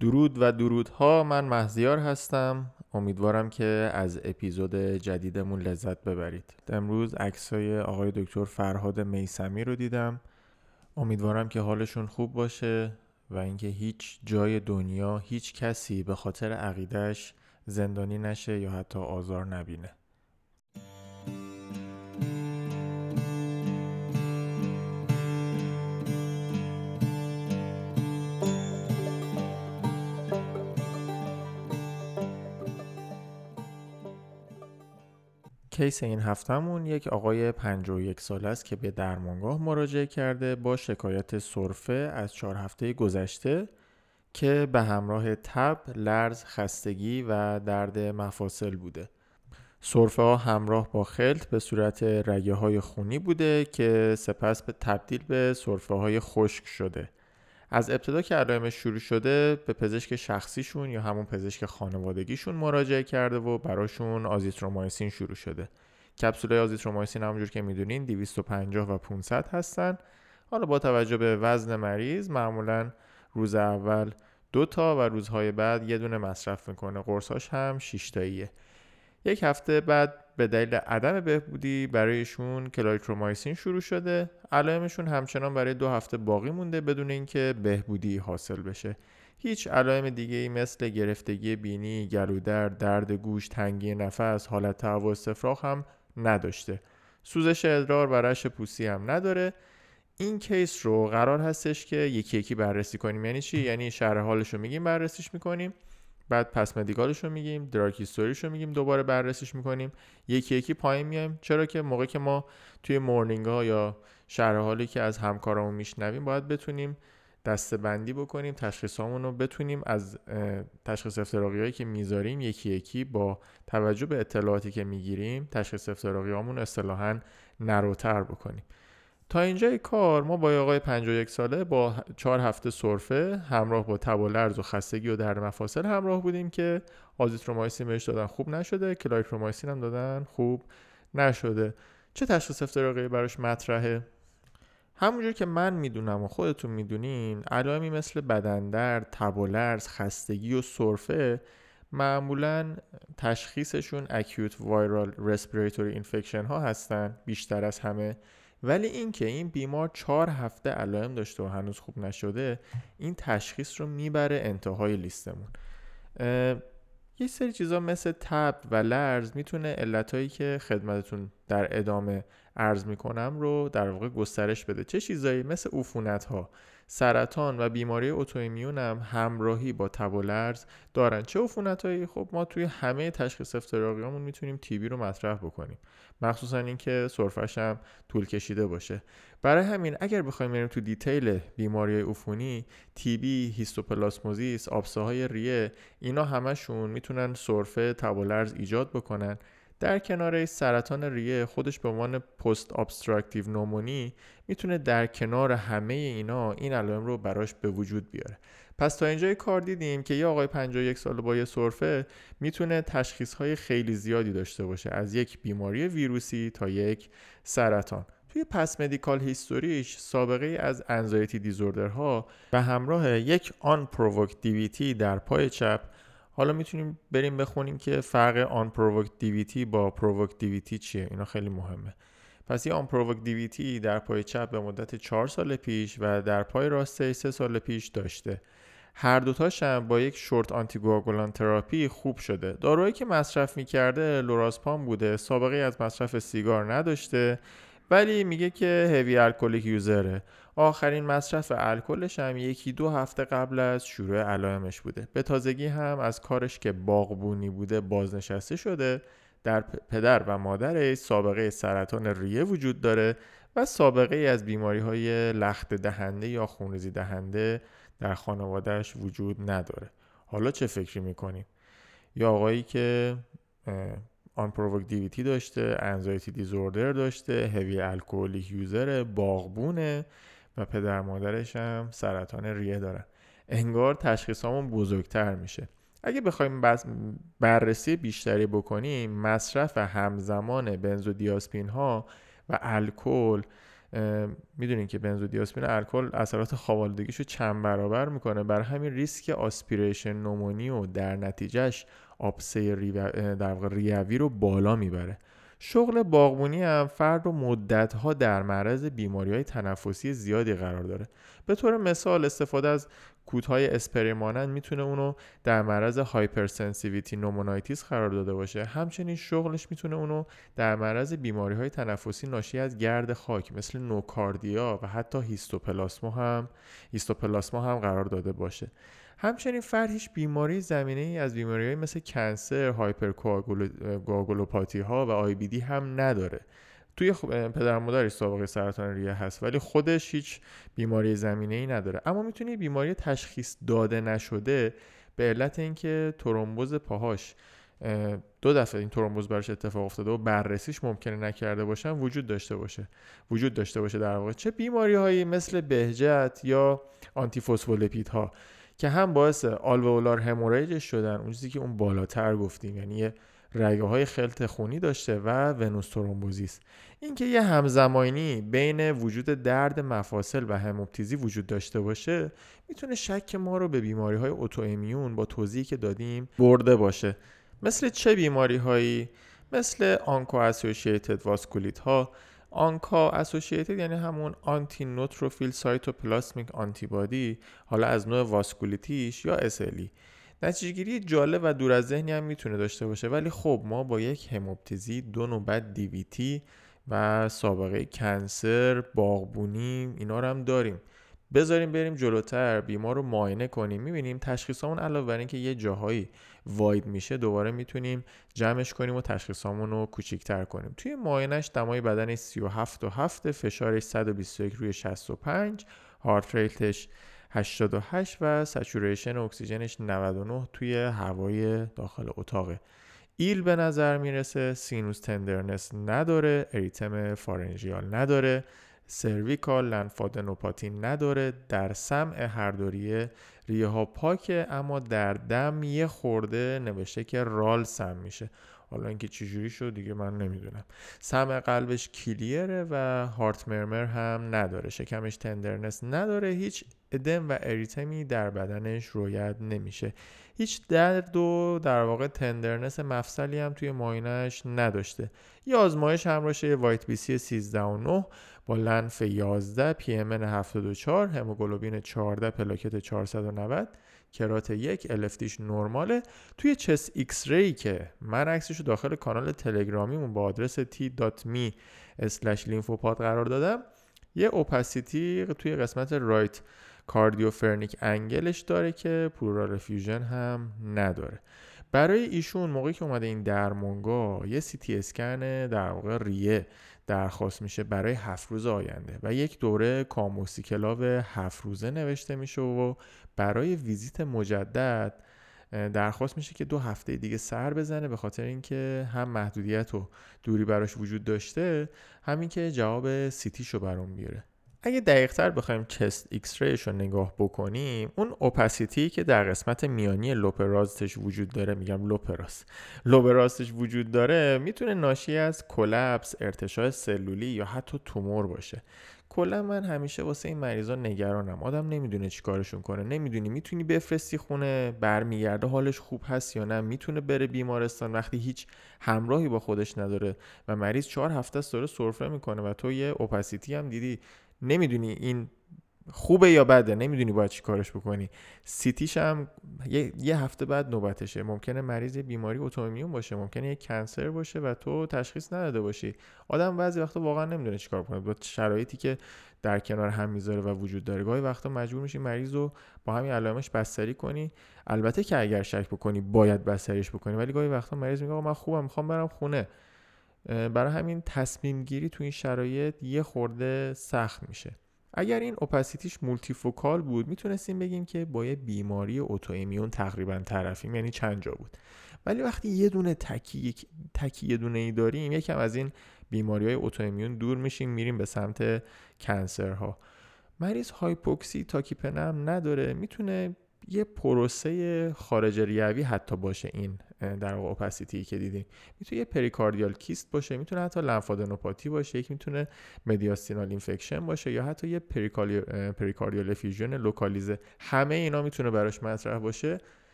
درود و درودها من مهزیار هستم. امیدوارم که از اپیزود جدیدمون لذت ببرید. امروز عکسای آقای دکتر فرهاد میسمی رو دیدم. امیدوارم که حالشون خوب باشه و اینکه هیچ جای دنیا هیچ کسی به خاطر عقیدش زندانی نشه یا حتی آزار نبینه. case این هفتهمون یک آقای 51 ساله است که به درمانگاه مراجعه کرده با شکایت سرفه از چهار هفته گذشته که به همراه تب، لرز، خستگی و درد مفاصل بوده. سرفه ها همراه با خلط به صورت رگه های خونی بوده که سپس به تبدیل به سرفه های خشک شده. از ابتدا که علائمش شروع شده به پزشک شخصیشون یا همون پزشک خانوادگیشون مراجعه کرده و براشون آزیترومایسین شروع شده. کپسول آزیترومایسین همونجور که می‌دونین 250 و 500 هستن. حالا با توجه به وزن مریض معمولا روز اول دو تا و روزهای بعد یه دونه مصرف می‌کنه. قرصاش هم 6 تاییه. یک هفته بعد به دلیل عدم بهبودی برایشون کلاریترومایسین شروع شده. علائمشون همچنان برای دو هفته باقی مونده بدون اینکه بهبودی حاصل بشه. هیچ علائم دیگه ای مثل گرفتگی بینی، گلودرد، درد گوش، تنگی نفس، حالت تهوع استفراغ هم نداشته. سوزش ادرار و رش پوستی هم نداره. این کیس رو قرار هستش که یکی یکی بررسی کنیم. یعنی چی؟ یعنی شرح حالش رو میگیم بررسیش می‌کنیم. بعد پس مدیکالش رو میگیم دراک هیستوریش رو میگیم دوباره بررسیش می‌کنیم. یکی یکی پایین میایم. چرا که موقع که ما توی مورنینگ ها یا شرح حالی که از همکارامون میشنویم باید بتونیم دسته بندی بکنیم تشخیصامون رو بتونیم از تشخیص افتراقی هایی که می‌ذاریم یکی یکی با توجه به اطلاعاتی که می‌گیریم تشخیص افتراقی هامون اصطلاحا narrow تر بکنیم. تا اینجای کار ما با آقای 51 ساله با چهار هفته سرفه همراه با تب و لرز و خستگی و درد مفاصل همراه بودیم که آزیترومایسین بهش دادن. خوب نشده. کلاریترومایسین هم دادن. خوب نشده. چه تشخیص افتراقی براش مطرحه؟ همونجور که من می‌دونم و خودتون می‌دونین علائمی مثل بدن درد، تب و لرز، خستگی و سرفه معمولا تشخیصشون acute viral respiratory infection ها هستن. بیشتر از همه. ولی اینکه این بیمار چهار هفته علائم داشته و هنوز خوب نشده این تشخیص رو می‌بره انتهای لیستمون. یه سری چیزا مثل تب و لرز می‌تونه علتهایی که خدمتتون در ادامه عرض می‌کنم رو در واقع گسترش بده. چه چیزایی؟ مثل عفونت ها سرطان و بیماری autoimmune هم همراهی با تب و لرز دارن. چه عفونتایی؟ خب ما توی همه تشخیص افتراقیامون می‌تونیم TB رو مطرح بکنیم. مخصوصا اینکه سرفش هم طول کشیده باشه. برای همین اگر بخوایم بریم تو detail بیماری عفونی TB histoplasmosis آبسه های ریه اینا همشون می‌تونن سرفه تب و لرز ایجاد بکنن. در کنار سرطان ریه خودش به عنوان post obstructive pneumonia می‌تونه در کنار همه اینا این علائم رو براش به وجود بیاره. پس تا اینجای کار دیدیم که یه آقای 51 ساله با یه سرفه می‌تونه تشخیص های خیلی زیادی داشته باشه از یک بیماری ویروسی تا یک سرطان. توی پس مدیکال هیستوریش سابقه از انزایتی دیزوردرها به همراه یک آن دیویتی در پای چپ حالا می‌تونیم بریم بخونیم که فرق آن دیویتی با دیویتی چیه. اینا خیلی مهمه. پس یه آن دیویتی در پای چپ به مدت 4 سال پیش و در پای راست 3 سال پیش داشته. هر دوتاش هم با یک شورت آنتیگواگولان تراپی خوب شده. دارویی که مصرف می‌کرده لوراسپام بوده. سابقه از مصرف سیگار نداشته ولی میگه که هوی الکلیک یوزره آخرین مصرف الکلش هم یکی دو هفته قبل از شروع علائمش بوده. به تازگی هم از کارش که باغبونی بوده بازنشسته شده. در پدر و مادرش سابقه سرطان ریه وجود داره و سابقه از بیماری های لخت دهنده یا خونریزی دهنده در خانوادهش وجود نداره. حالا چه فکری می‌کنیم؟ یا آقایی که آن دیویتی داشته انزایتی دیزوردر داشته هوی الکلیک یوزر باغبونه. و پدر مادرش هم سرطان ریه دارن. انگار تشخیص همون بزرگتر میشه. اگه بخوایم بررسی بیشتری بکنیم مصرف همزمان بنزودیاسپین ها و الکل می‌دونین که benzodiazepine الکل اثرات خوابالودگیشو چند برابر می‌کنه. بر همین ریسک aspiration pneumonia و در نتیجهش آبسه ریوی رو بالا می‌بره. شغل باغبونی هم فرد رو مدتها در معرض بیماری های تنفسی زیادی قرار داره. به طور مثال استفاده از کودهای اسپری مانند می‌تونه اونو در معرض hypersensitivity pneumonitis قرار داده باشه. همچنین شغلش می‌تونه اونو در معرض بیماری های تنفسی ناشی از گرد خاک مثل نوکاردیا و حتی هیستوپلاسما هم هیستوپلاسما هم قرار داده باشه. همچنین فرد هیچ بیماری زمینه ای از بیماری مثل کنسر، هایپرکواگولوپاتی ها و دی هم نداره. توی پدر مادرش سابقه سرطان ریه هست ولی خودش هیچ بیماری زمینه ای نداره. اما می‌تونه بیماری تشخیص داده نشده به علت اینکه ترومبوز پاهاش دو دفعه این ترومبوز براش اتفاق افتاده و بررسیش ممکنه نکرده باشن وجود داشته باشه. وجود داشته باشه در واقع. چه بیماری هایی مثل بهجت یا آنتی ها که هم باعث آلوولار هموریجش شدن اون چیزی که اون بالاتر گفتیم یعنی رگه های خلط خونی داشته و ونوس ترومبوزیس. اینکه یه همزمانی بین وجود درد مفاصل و هموپتیزی وجود داشته باشه می‌تونه شک ما رو به بیماری های اوتوایمیون با توضیحی که دادیم برده باشه. مثل چه بیماری هایی مثل ANCA associated واسکولیت ها ANCA associated یعنی همون anti neutrophil cytoplasmic antibody حالا از نوع واسکولیتیش یا SLE نتیجهگیری جالب و دور از ذهنی هم می‌تونه داشته باشه ولی خب ما با یک هموپتیزی دو نوبت DVT و سابقه cancer باغبونی اینا رو هم داریم. بذاریم بریم جلوتر بیمار رو معاینه کنیم. می‌بینیم تشخیصمون علاوه بر اینکه یه جاهایی wide میشه دوباره می‌تونیم جمعش کنیم و تشخیصمون رو کوچیکتر کنیم. توی معاینش دمای بدنش 37 و 7 فشارش 121 روی 65 heart rate ش 88 و saturation اکسیژنش 99 توی هوای داخل اتاقه. ill به نظر می‌رسه سینوس tenderness نداره اریتم pharyngeal نداره. cervical lymphadenopathy نداره در سمع هر دوریه ریه ها پاکه اما در دم یه خورده نوشته که رال سم میشه. حالا اینکه چجوری شد دیگه من نمی‌دونم. سمع قلبش clear ه و heart murmur هم نداره. شکمش tenderness نداره. هیچ ادم و اریتمی در بدنش رویت نمیشه. هیچ درد و در واقع tenderness مفصلی هم توی معاینش نداشته. یه آزمایش همراهشه یه white BC 13 و 9 با lymph 11 PMN 74 هموگلوبین 14 پلاکت 490 کرات یک LFT ش نرماله. توی chest X-ray که من عکسش رو داخل کانال تلگرامیمون با آدرس t.me لیمفوپاد قرار دادم یه opacity توی قسمت right cardiophrenic angle ش داره که pleural effusion هم نداره. برای ایشون موقعی که اومده این درمانگاه یه سی تی اسکن در واقع ریه. درخواست میشه برای هفت روز آینده و یک دوره co-amoxiclav هفت روزه نوشته میشه و برای ویزیت مجدد درخواست میشه که دو هفته دیگه سر بزنه به خاطر اینکه هم محدودیت و دوری براش وجود داشته همین که جواب CT شو برام بیاره. اگه دقیقتر بخوایم chest X رو نگاه بکنیم اون opacity که در قسمت میانی lobe راستش وجود داره میگم lobe راست lobe راستش وجود داره می‌تونه ناشی از collapse ارتشاح سلولی یا حتی تومور باشه. کلا من همیشه واسه این مریضا نگرانم. آدم نمی‌دونه چی کارشون کنه. نمی‌دونی می‌تونی بفرستی خونه برمیگرده حالش خوب هست یا نه. می‌تونه بره بیمارستان وقتی هیچ همراهی با خودش نداره. و مریض چهار هفته است داره سرفه می‌کنه و تو یه اوپاسیتی هم دیدی. نمی‌دونی این خوبه یا بده نمی‌دونی باید چی کارش بکنی. سیتیش هم یه, یه هفته بعد نوبتشه. ممکنه مریض بیماری اتومیون باشه ممکنه یه کنسر باشه و تو تشخیص نداده باشی. آدم بعضی وقتا واقعا نمی‌دونه چیکار کنه با شرایطی که در کنار هم می‌ذاره و وجود داره. گاهی وقتا مجبور میشی مریض رو با همین علائمش بستری کنی. البته که اگر شک بکنی باید بستریش بکنی. ولی گاهی وقتا مریض میگه من خوبم می‌خوام برم خونه. برای همین تصمیم گیری تو این شرایط یه خورده سخت میشه. اگر این opacity ش multifocal بود می‌تونستیم بگیم که با یه بیماری autoimmune تقریبا طرفیم یعنی چند جا بود. ولی وقتی یه دونه تکی, تکی یه دونه ای داریم یکم از این بیماری های autoimmune دور میشیم میریم به سمت cancer ها مریض hypoxy tachypnea م نداره می‌تونه یه پروسه خارج ریوی حتی باشه این در واقع opacity که دیدیم. می‌تونه یه pericardial cyst باشه می‌تونه حتی lymphadenopathy باشه یک می‌تونه mediastinal infection باشه یا حتی یه pericardial effusion لوکالیزه همه اینا می‌تونه براش مطرح باشه.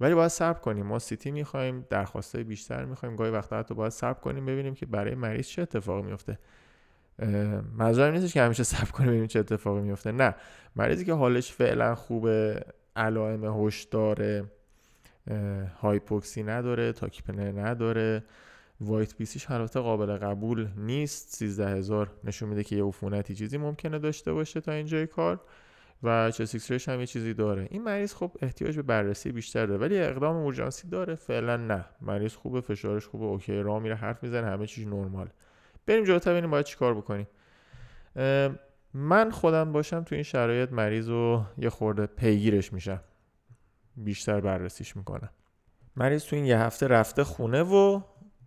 ولی باید صبر کنیم. ما CT می‌خوایم درخواستای بیشتر می‌خوایم. گاهی وقتا حتی باید صبر کنیم ببینیم که برای مریض چه اتفاقی میفته منظورم نیستش که همیشه صبر کنیم ببینیم چه اتفاقی میفته نه. مریضی که حالش فعلا خوبه علائم هشدار هایپوکسی نداره تاکیپنر نداره. white BC ش البته قابل قبول نیست. 13 هزار نشون میده که یه عفونتی چیزی ممکنه داشته باشه تا اینجای کار و چه ریش هم یه چیزی داره. این مریض خب احتیاج به بررسی بیشتر داره ولی اقدام اورژانسی داره. فعلا نه. مریض خوبه فشارش خوبه okay راه میره حرف می‌زنه همه چیز نرمال. بریم جلوتر ببینیم باید چیکار بکنیم. من خودم باشم تو این شرایط مریض رو یه خورده پیگیرش میشم. بیشتر بررسیش می‌کنم. مریض تو این یه هفته رفته خونه و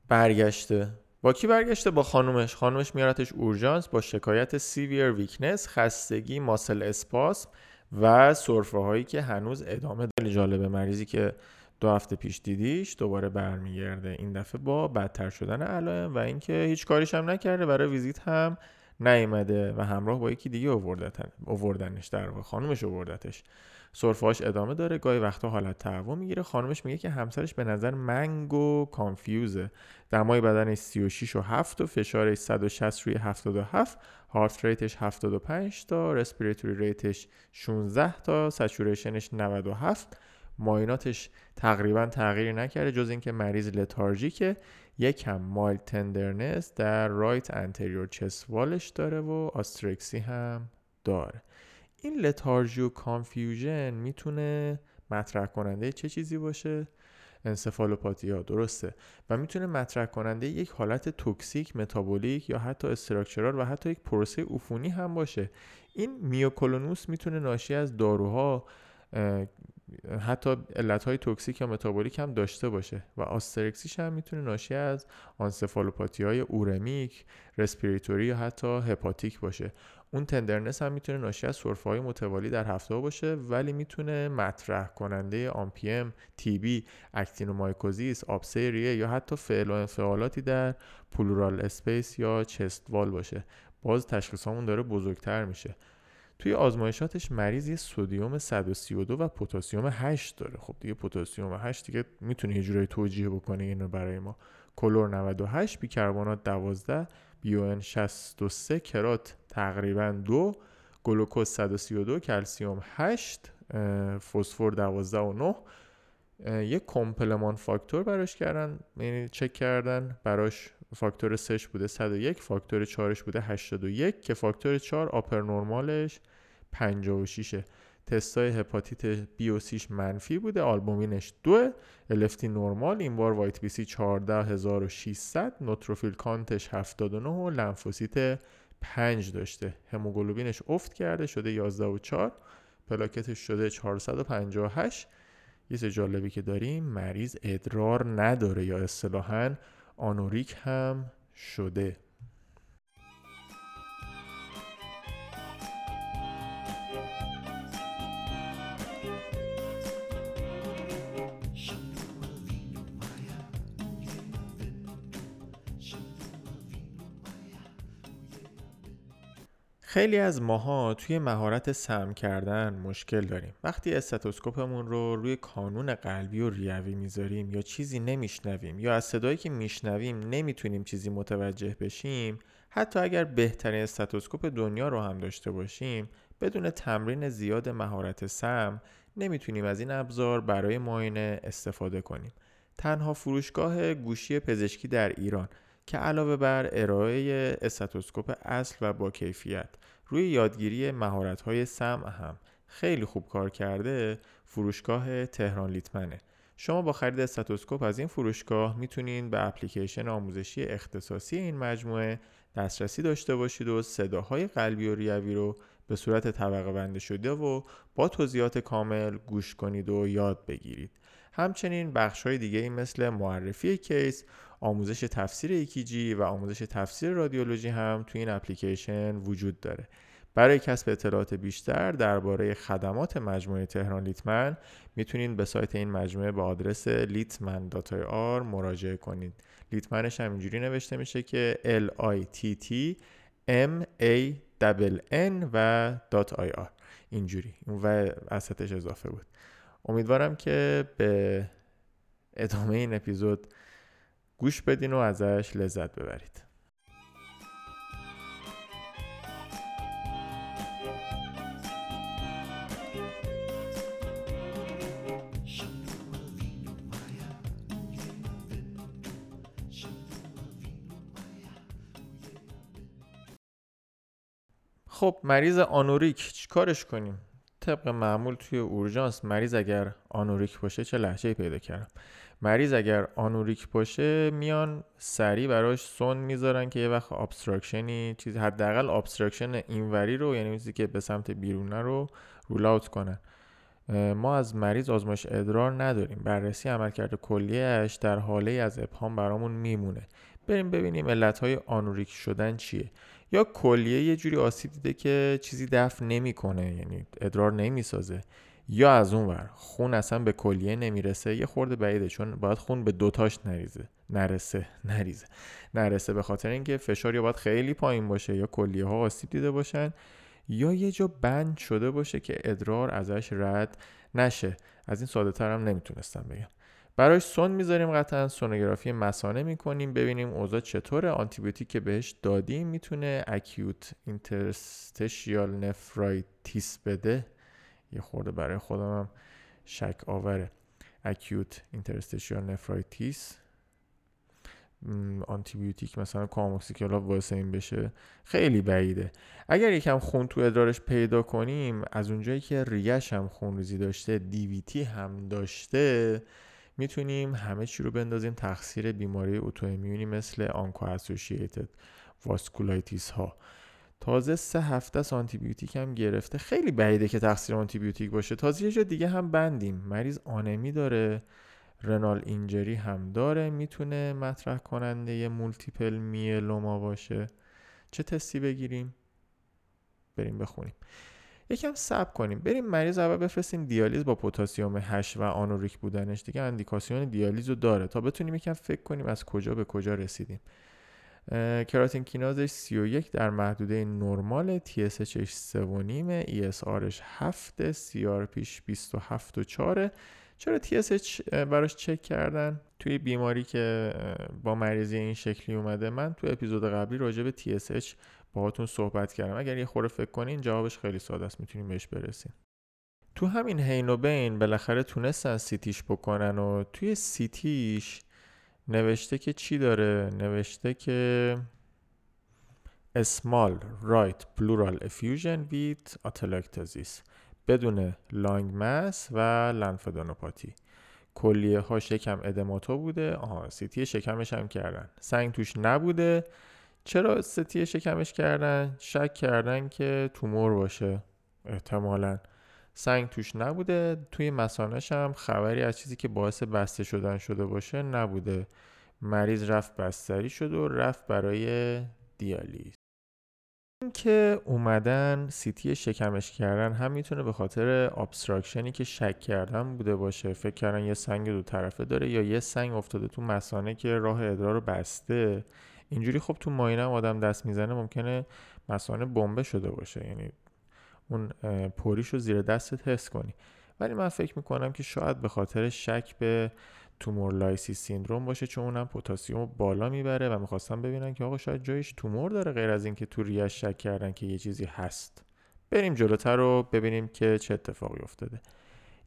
برگشته. با کی برگشته؟ با خانومش. خانومش میارتش اورژانس با شکایت severe weakness خستگی muscle spasm و سرفه هایی که هنوز ادامه داره. جالبه مریضی که دو هفته پیش دیدیش دوباره برمیگرده. این دفعه با بدتر شدن علائم و اینکه هیچ کاریش هم نکرده. برای ویزیت هم نیومده و همراه با یکی دیگه اووردنش در واقع. خانومش اووردتش سرفهاش ادامه داره. گاهی وقتا حالت تهوع می‌گیره. خانمش میگه که همسرش به نظر منگ و کانفیوزه. دمای بدنش 36 و 7 و فشارش 160 روی 77 heart rate ش 75 تا. respiratory rate ش 16 تا. saturation ش 97 معایناتش تقریبا تغییری نکرده جز اینکه مریض lethargic ه. یکم mild tenderness در right anterior chest wall ش داره و asterixis هم داره. این lethargy و confusion می‌تونه مطرح کننده چه چیزی باشه؟ انسفالوپاتی ها درسته. و می‌تونه مطرح کننده یک حالت toxic metabolic یا حتی structural و حتی یک پروسه عفونی هم باشه. این myoclonus می‌تونه ناشی از داروها حتی علت های toxic یا metabolic هم داشته باشه. و asterixis ش هم می‌تونه ناشی از آنسفالوپاتی های uremic respiratory یا حتی hepatic باشه. اون tenderness هم می‌تونه ناشی از سرفه های متوالی در هفته باشه ولی می‌تونه مطرح کننده آمپیم TB actinomycosis آبسه یا حتی فعل و انفعالاتی در pleural space یا chest wall باشه. باز تشخیصمون داره بزرگتر میشه. توی آزمایشاتش مریض یه sodium 132 و پتاسیم 8 داره. خب دیگه پتاسیم 8 دیگه می‌تونه یه جورایی توجیه بکنه اینو برای ما. کلور 98 بیکربنات 12 BUN 63 creat تقریبا دو گلوکوز 132 کلسیوم 8 فسفر 12 و 9 یک کمپلمان فاکتور براش کردن یعنی چک کردن. براش فاکتور 3 بوده 101 فاکتور 4 بوده 81 که فاکتور 4 upper normal ش. 56 تستای هپاتیت B و C ش منفی بوده آلبومینش دو LFT نرمال این بار white BC 14600 نوتروفیل count ش 79 و لنفوسیت 5 داشته. هموگلوبینش افت کرده شده 11 و 4 پلاکتش شده 458 یه جالبی که داریم مریض ادرار نداره یا اصطلاحا آنوریک هم شده. خیلی از ماها توی مهارت سم کردن مشکل داریم. وقتی استاتوسکوپمون رو روی کانون قلبی و ریوی می‌ذاریم یا چیزی نمیشنویم یا از صدایی که میشنویم نمی‌تونیم چیزی متوجه بشیم حتی اگر بهترین استاتوسکوپ دنیا رو هم داشته باشیم بدون تمرین زیاد مهارت سم نمی‌تونیم از این ابزار برای معاینه استفاده کنیم. تنها فروشگاه گوشی پزشکی در ایران که علاوه بر ارائه استاتوسکوپ اصل و با کیفیت روی یادگیری مهارت‌های سمع هم. خیلی خوب کار کرده فروشگاه تهران لیتمنه. شما با خرید استاتوسکوپ از این فروشگاه می‌تونید به اپلیکیشن آموزشی اختصاصی این مجموعه دسترسی داشته باشید و صداهای قلبی و ریوی رو به صورت طبقه بنده شده و با توضیحات کامل گوش کنید و یاد بگیرید. همچنین بخش های دیگه مثل معرفی case آموزش تفسیر EKG و آموزش تفسیر رادیولوژی هم توی این اپلیکیشن وجود داره. برای کسب اطلاعات بیشتر درباره خدمات مجموعه تهران لیتمن می‌تونید به سایت این مجموعه با آدرس litman.ir مراجعه کنید. لیتمنش هم اینجوری نوشته میشه که L I T T M A N و .ir اینجوری. و اسطش اضافه بود. امیدوارم که به ادامه این اپیزود گوش بدین و ازش لذت ببرید. خب مریض anuric چیکارش کنیم؟ طبق معمول توی اورژانس مریض اگر anuric باشه چه لهجه پیدا کردم. مریض اگر anuric باشه میان سریع براش سوند می‌ذارن که یه وقت obstruction ی چیز حداقل obstruction اینوری رو یعنی چیزی که به سمت بیرونه رو rule out کنن. ما از مریض آزمایش ادرار نداریم. بررسی عملکرد کلیهش در هاله از ابهام برامون میمونه. بریم ببینیم علتهای آنوریک شدن چیه. یا کلیه یه جوری آسیب دیده که چیزی دفع نمی‌کنه یعنی ادرار نمی‌سازه. یا از اون ور خون اصلا به کلیه نمی‌رسه یه خورده بعیده چون باید خون به دوتاش نریزه نرسه نریزه. نرسه به خاطر اینکه فشار یا باید خیلی پایین باشه یا کلیه ها آسیب دیده باشن یا یه جا بند شده باشه که ادرار ازش رد نشه. از این ساده تر هم نمی‌تونستم بگم. براش سوند می‌ذاریم قطعا سونوگرافی مسانه می‌کنیم ببینیم اوضاع چطوره. آنتیبیوتیک که بهش دادیم می‌تونه acute interstitial nephritis بده. یه خورده برام شک آوره. acute interstitial nephritis آنتیبیوتیک مثلا co-amoxiclav واسه این بشه. خیلی بعیده. اگر یکم خون تو ادرارش پیدا کنیم از اونجایی که ریه‌ش هم خونریزی داشته DVT هم داشته می‌تونیم همه چی رو بندازیم تقصیر بیماری autoimmune ی مثل ANCA associated vasculitis ها تازه سه هفته است آنتیبیوتیک هم گرفته. خیلی بعیده که تقصیر آنتیبیوتیک باشه. تازه یه جا دیگه هم بندیم. مریض آنمی داره renal injury هم داره می‌تونه مطرح کننده یه multiple myeloma باشه. چه تستی بگیریم؟ بریم بخونیم. یکم صبر کنیم. بریم مریض اول بفرستیم دیالیز با پتاسیم 8 و anuric بودنش. دیگه اندیکاسیون دیالیز رو داره. تا بتونیم یکم فکر کنیم از کجا به کجا رسیدیم. کراتین کینازش 31 در محدوده نرمال. TSHش 3.5 ESRش 7 CRPش 27 و 4 چرا TSH براش چک کردن؟ توی بیماری که با مریضی این شکلی اومده من تو اپیزود قبلی راجع به TSH باهاتون صحبت کردم. اگر یه خورده فکر کنین جوابش خیلی ساده است. می‌تونیم بهش برسیم تو همین هین و بین بالاخره تونستن سیتیش بکنن و توی سیتیش نوشته که چی داره؟ نوشته که small right pleural effusion with atelectasis بدون lung mass و lymphadenopathy. کلیه هاشم ادماتو بوده. آها CT شکمش هم کردن. سنگ توش نبوده. چرا CT شکمش کردن؟ شک کردن که تومور باشه. احتمالا. سنگ توش نبوده. توی مسانش هم خبری از چیزی که باعث بسته شدن شده باشه نبوده. مریض رفت بستری شد و رفت برای دیالیز. که اومدن CT شکمش کردن هم می‌تونه به خاطر obstruction ی که شک کردن بوده باشه. فکر کردن یه سنگ دو طرفه داره یا یه سنگ افتاده تو مسانه که راه ادرار رو بسته. اینجوری خب تو معاینه هم آدم دست می‌زنه ممکنه مسانه بمبه شده باشه. یعنی اون پری‌ش رو زیر دستت حس کنی. ولی من فکر می‌کنم که شاید به خاطر شک به tumor lysis syndrome باشه چون اونم پتاسیم بالا می‌بره و می‌خواستم ببینن که آقا شاید جاییش تومور داره غیر از اینکه تو ریه‌ش شک کردن که یه چیزی هست. بریم جلوتر رو ببینیم که چه اتفاقی افتاده.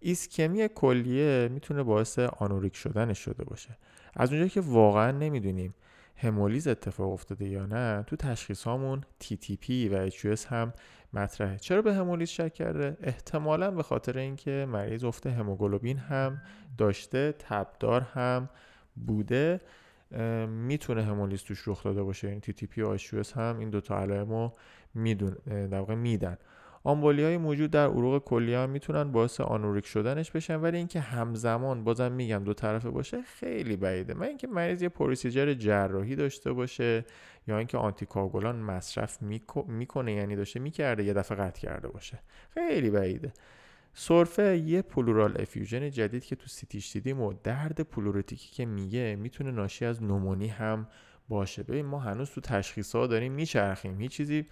ایسکمی کلیه می‌تونه باعث anuric شدن شده باشه. از اونجایی که واقعا نمی‌دونیم همولیز اتفاق افتاده یا نه تو تشخیص هامون TTP و HUS هم مطرحه. چرا به همولیز شک کرده؟ احتمالا به خاطر اینکه مریض افت هموگلوبین هم داشته تبدار هم بوده. می‌تونه همولیز توش رخ داده باشه. یعنی TTP و HUS هم این دوتا علائم رو میدون در واقع میدن. آمبولی های موجود در عروق کلیه هم می‌تونن باعث آنوریک شدنش بشن ولی اینکه همزمان بازم میگم دو طرفه باشه خیلی بعیده. من اینکه مریض یه پروسیجر جراحی داشته باشه یا اینکه آنتیکاگولان مصرف می‌کنه یعنی داشته می‌کرده یه دفعه قطع کرده باشه. خیلی بعیده. سرفه یه pleural effusion جدید که تو CT ش دیدیم و درد pleuritic ی که میگه می‌تونه ناشی از پنومونی هم باشه. ببین ما هنوز تو تشخیص ها داریم میچرخیم. هیچ چیزی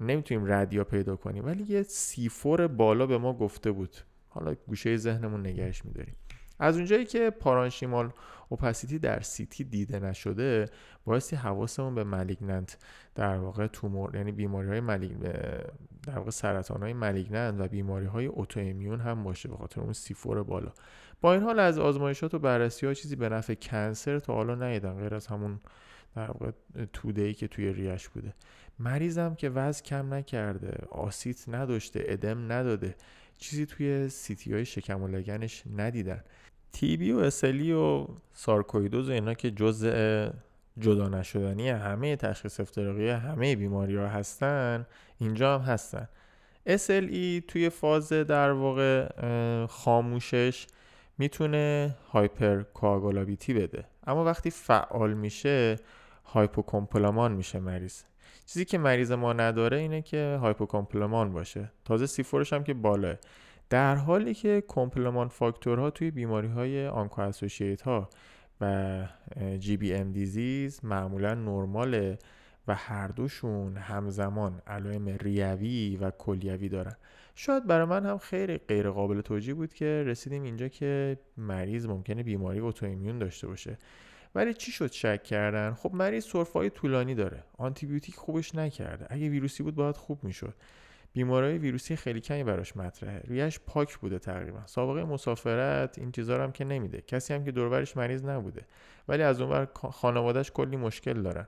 نمی‌تونیم رد پا پیدا کنیم. ولی یه C4 بالا به ما گفته بود. حالا گوشه ذهنمون نگهش میداریم. از اونجایی که parenchymal opacity در CT دیده نشده بایستی حواسمون به malignant در واقع تومور یعنی بیماری های malig در واقع سرطان های malignant و بیماری های autoimmune هم باشه به خاطر اون C4 بالا. با این حال از آزمایشات و بررسی ها چیزی به نفع cancer تا حالا ندیدن غیر از همون در واقع توده که توی ریه‌ش بوده. مریضم که وزن کم نکرده آسیت نداشته ادم نداده. چیزی توی CT های شکم و لگنش ندیدن. TB و SLE و سارکویدوز و اینا که جزء جدا نشدنی همه تشخیص افتراقی همه بیماری ها هستن اینجا هم هستن. SLE توی فاز در واقع خاموشش می‌تونه هایپر بده. اما وقتی فعال میشه هایپوکومپلامان میشه مریض. چیزی که مریض ما نداره اینه که هایپوکومپلمان باشه. تازه سیفورش هم که بالاه در حالی که کمپلمان فاکتورها توی بیماری های آنکو ها و جی بی ام دیزیز معمولا نرماله و هر دوشون همزمان علائم ریوی و کلیوی دارن. شاید برای من هم خیلی غیر قابل توجیه بود که رسیدیم اینجا که مریض ممکنه بیماری اوتوایمیون داشته باشه. ولی چی شد شک کردن؟ خب مریض سرفای طولانی داره. آنتیبیوتیک خوبش نکرده. اگه ویروسی بود باید خوب می‌شد. بیماری ویروسی خیلی کمی براش مطرحه. ریش پاک بوده تقریبا. سابقه مسافرت این چیزا هم که نمیده. کسی هم که دوربرش مریض نبوده. ولی از اونور خانوادهش کلی مشکل دارن.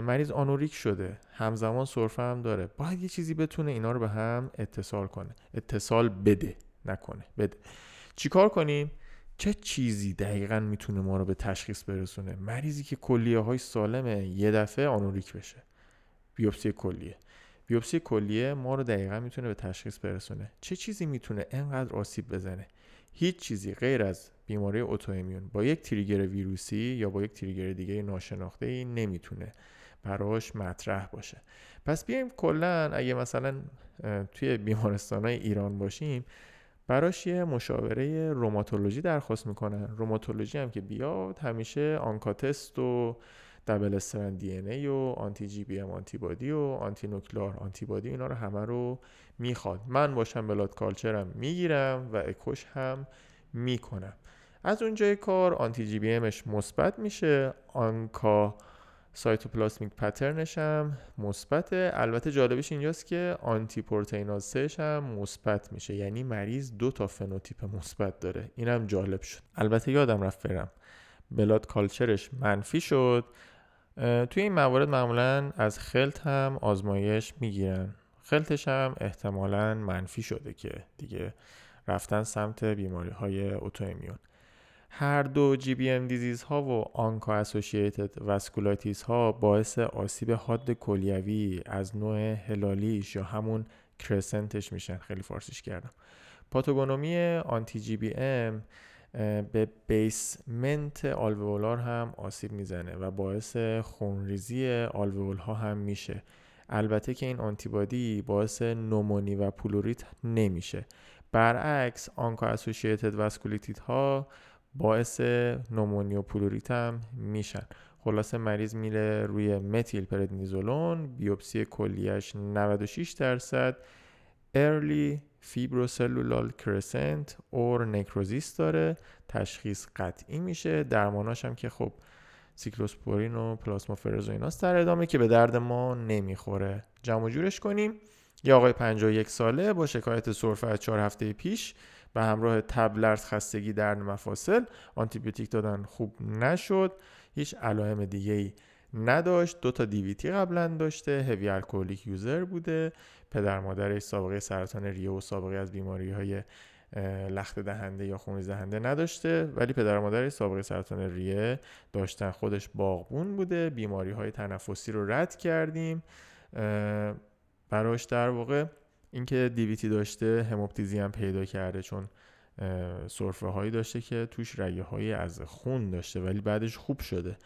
مریض آنوریک شده. همزمان سرفه هم داره. باید یه چیزی بتونه اینا رو به هم اتصال کنه. اتصال بده. نکنه. بده. چیکار کنیم؟ چه چیزی دقیقا می‌تونه ما رو به تشخیص برسونه؟ مریضی که کلیه های سالمه یه دفعه آنوریک بشه. بیوپسی کلیه. بیوپسی کلیه ما رو دقیقا می‌تونه به تشخیص برسونه. چه چیزی می‌تونه انقدر آسیب بزنه؟ هیچ چیزی غیر از بیماری اتوایمیون با یک تریگر ویروسی یا با یک تریگر دیگه ناشناخته ای نمی‌تونه براش مطرح باشه. پس بیایم کلا اگه مثلا توی بیمارستان های ایران باشیم براش یه مشاوره روماتولوژی درخواست می‌کنن روماتولوژی هم که بیاد همیشه آنکاتست و double strand DNA و anti GBM antibody و anti nuclear antibody اینا رو همه رو می‌خواد. من باشم blood culture م می‌گیرم و اکوش هم می‌کنم. از اونجای کار anti GBM ش مثبت میشه. ANCA cytoplasmic pattern ش هم مثبته. البته جالبش اینجاست که anti proteinase هم مثبت میشه. یعنی مریض دو تا فنوتیپ مثبت داره. اینم جالب شد. البته یادم رفت برم. blood culture ش منفی شد. توی این موارد معمولا از خلط هم آزمایش می‌گیرن. خلطش هم احتمالا منفی شده که دیگه رفتن سمت بیماری های autoimmune هر دو GBM disease ها و ANCA associated vasculitis ها باعث آسیب حاد کلیوی از نوع هلالیش یا همون crescent ش میشن. خیلی فارسیش کردم. pathognomonic anti GBM به basement alveolar هم آسیب می‌زنه و باعث خونریزی آلوول ها هم میشه. البته که این آنتیبادی باعث نومونی و پلوریت نمیشه. برعکس ANCA associated vasculitis ها باعث نومونی و پلوریت هم میشن. خلاصه مریض میره روی متیل پردنیزولون بیوپسی کلیش 96 درصد. early fibrocellular crescent or necrosis داره تشخیص قطعی میشه. درماناش هم که خب سیکلوسپورین و پلاسمافرز و ایناست در ادامه که به درد ما نمی‌خوره. جمع جورش کنیم. یه آقای 51 ساله با شکایت سرفه از 4 هفته پیش به همراه تب لرز خستگی درد مفاصل آنتیبیوتیک دادن خوب نشد. هیچ علائم دیگه ای نداشت. دو تا DVT قبلا داشته heavy alcoholic user بوده. پدر مادرش سابقه سرطان ریه و سابقه از بیماری های لخت دهنده یا خونریز دهنده نداشته. ولی پدر مادرش سابقه سرطان ریه داشتن. خودش باغبون بوده. بیماری های تنفسی رو رد کردیم. براش در واقع اینکه دیویتی داشته هموپتیزی هم پیدا کرده چون سرفه هایی داشته که توش رگه هایی از خون داشته ولی بعدش خوب شده.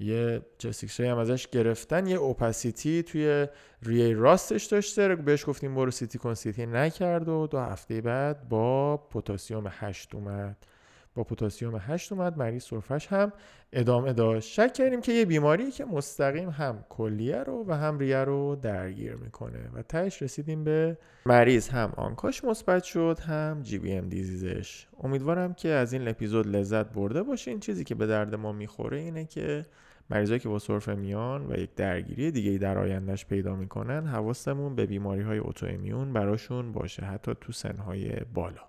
یه چست هم ازش گرفتن یه اوپاسیتی توی ریه راستش داشته بهش گفتیم برو CT کن CT نکرد و دو هفته بعد با پوتاسیوم هشت اومد. با پوتاسیوم 8 اومد مریض سرفش هم ادامه داشت. شک کردیم که یه بیماری که مستقیم هم کلیه رو و هم ریه رو درگیر می‌کنه و تهش رسیدیم به مریض. هم ANCA ش مثبت شد هم GBM disease ش. امیدوارم که از این اپیزود لذت برده باشین. چیزی که به درد ما می‌خوره اینه که مریضایی که با سرفه میان و یک درگیری دیگه در آیندهش پیدا می‌کنن حواستمون به بیماری های اوتو براشون باشه حتی تو سنهای بالا.